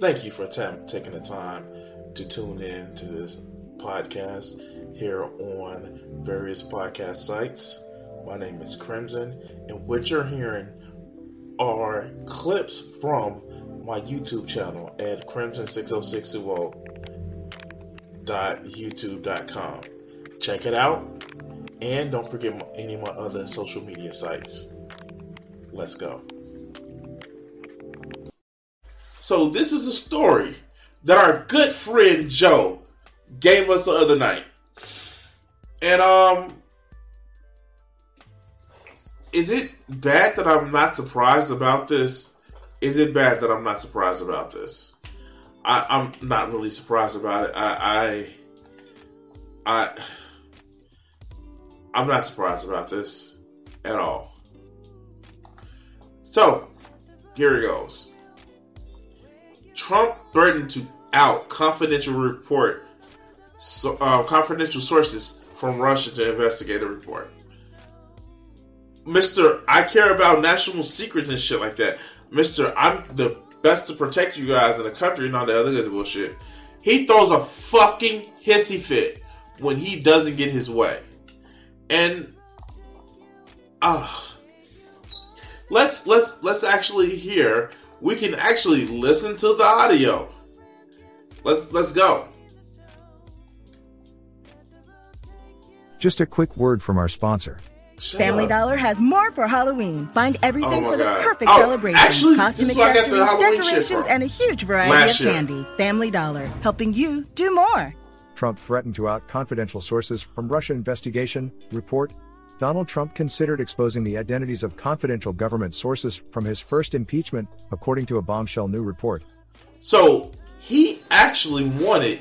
Thank you for taking the time to tune in to this podcast here on various podcast sites. My name is Crimson, and what you're hearing are clips from my YouTube channel at crimson60620.youtube.com. Check it out, and don't forget any of my other social media sites. Let's go. So, this is a story that our good friend Joe gave us the other night. And, um, is it bad that I'm not surprised about this? Is it bad that I'm not surprised about this? I, I'm not really surprised about it. I, I, I, I'm not surprised about this at all. So, here it goes. Trump threatened to out confidential report, so, uh, confidential sources from Russia to investigate a report. Mr. I care about national secrets and shit like that. Mr. I'm the best to protect you guys in the country and all that other bullshit. He throws a fucking hissy fit when he doesn't get his way. And uh let's let's let's actually hear we can actually listen to the audio. Let's let's go. Just a quick word from our sponsor. Shut Family up. Dollar has more for Halloween. Find everything oh for the perfect oh, celebration. Actually, Costume accessories, decorations, and a huge variety Last of candy. Year. Family Dollar, helping you do more. Trump threatened to out confidential sources from Russia investigation report. Donald Trump considered exposing the identities of confidential government sources from his first impeachment, according to a bombshell new report. So he actually wanted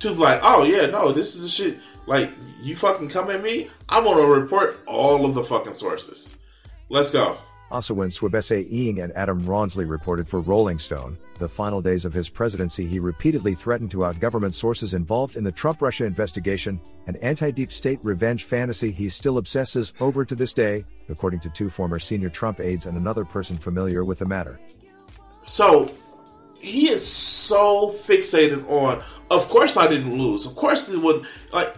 to like, oh yeah, no, this is the shit. Like, you fucking come at me, I'm gonna report all of the fucking sources. Let's go. Also, when Suebsaeng and Adam Rawnsley reported for Rolling Stone, the final days of his presidency, he repeatedly threatened to out government sources involved in the Trump Russia investigation, an anti deep state revenge fantasy he still obsesses over to this day, according to two former senior Trump aides and another person familiar with the matter. So, he is so fixated on, of course I didn't lose. Of course it would, like,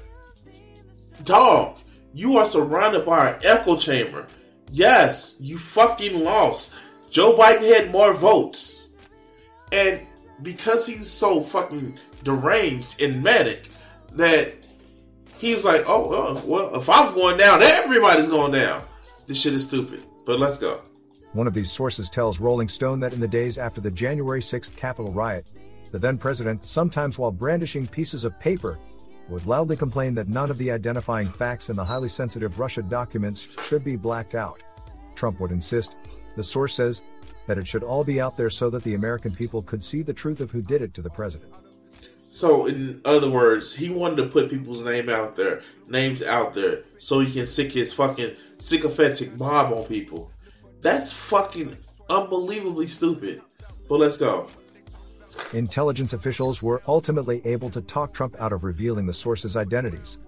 dog, you are surrounded by an echo chamber. Yes, you fucking lost. Joe Biden had more votes. And because he's so fucking deranged and manic, that he's like, oh, well, if I'm going down, everybody's going down. This shit is stupid. But let's go. One of these sources tells Rolling Stone that in the days after the January 6th Capitol riot, the then president, sometimes while brandishing pieces of paper, would loudly complain that none of the identifying facts in the highly sensitive Russia documents should be blacked out. Trump would insist, the source says, that it should all be out there so that the American people could see the truth of who did it to the president. So, in other words, he wanted to put people's name out there, names out there, so he can sick his fucking sycophantic mob on people. That's fucking unbelievably stupid. But let's go. Intelligence officials were ultimately able to talk Trump out of revealing the sources' identities.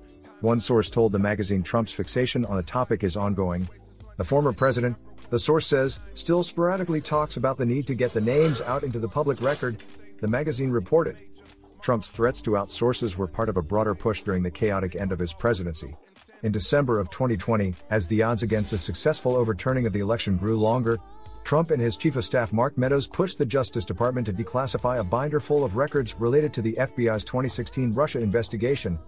One source told the magazine Trump's fixation on the topic is ongoing. The former president, the source says, still sporadically talks about the need to get the names out into the public record, the magazine reported. Trump's threats to out sources were part of a broader push during the chaotic end of his presidency. In December of 2020, as the odds against a successful overturning of the election grew longer, Trump and his chief of staff Mark Meadows pushed the Justice Department to declassify a binder full of records related to the FBI's 2016 Russia investigation.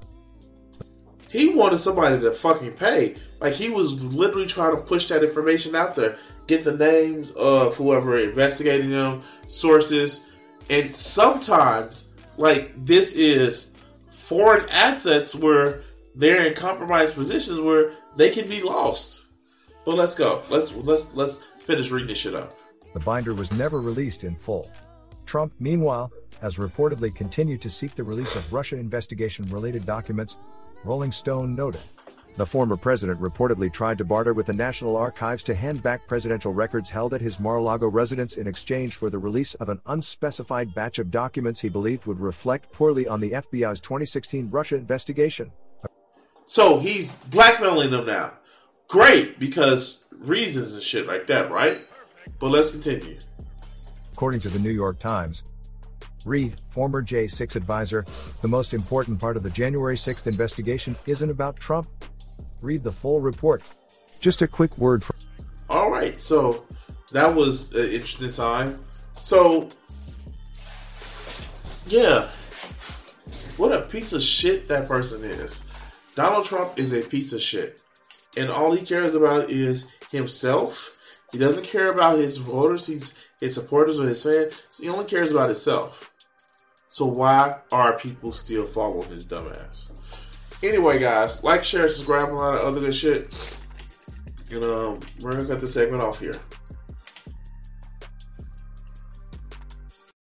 He wanted somebody to fucking pay. Like he was literally trying to push that information out there, get the names of whoever investigating them, sources, and sometimes like this is foreign assets where they're in compromised positions where they can be lost. But let's go. Let's let's let's finish reading this shit up. The binder was never released in full. Trump, meanwhile, has reportedly continued to seek the release of Russia investigation related documents, Rolling Stone noted. The former president reportedly tried to barter with the National Archives to hand back presidential records held at his Mar-a-Lago residence in exchange for the release of an unspecified batch of documents he believed would reflect poorly on the FBI's 2016 Russia investigation. So he's blackmailing them now. Great, because reasons and shit like that, right? But let's continue. According to the New York Times, Read, former J6 advisor, the most important part of the January 6th investigation isn't about Trump. Read the full report. Just a quick word for. All right, so that was an interesting time. So, yeah, what a piece of shit that person is. Donald Trump is a piece of shit. And all he cares about is himself. He doesn't care about his voters, his, his supporters, or his fans. He only cares about himself. So why are people still following his dumbass? Anyway, guys, like, share, subscribe, a lot of other good shit. And um, we're gonna cut the segment off here.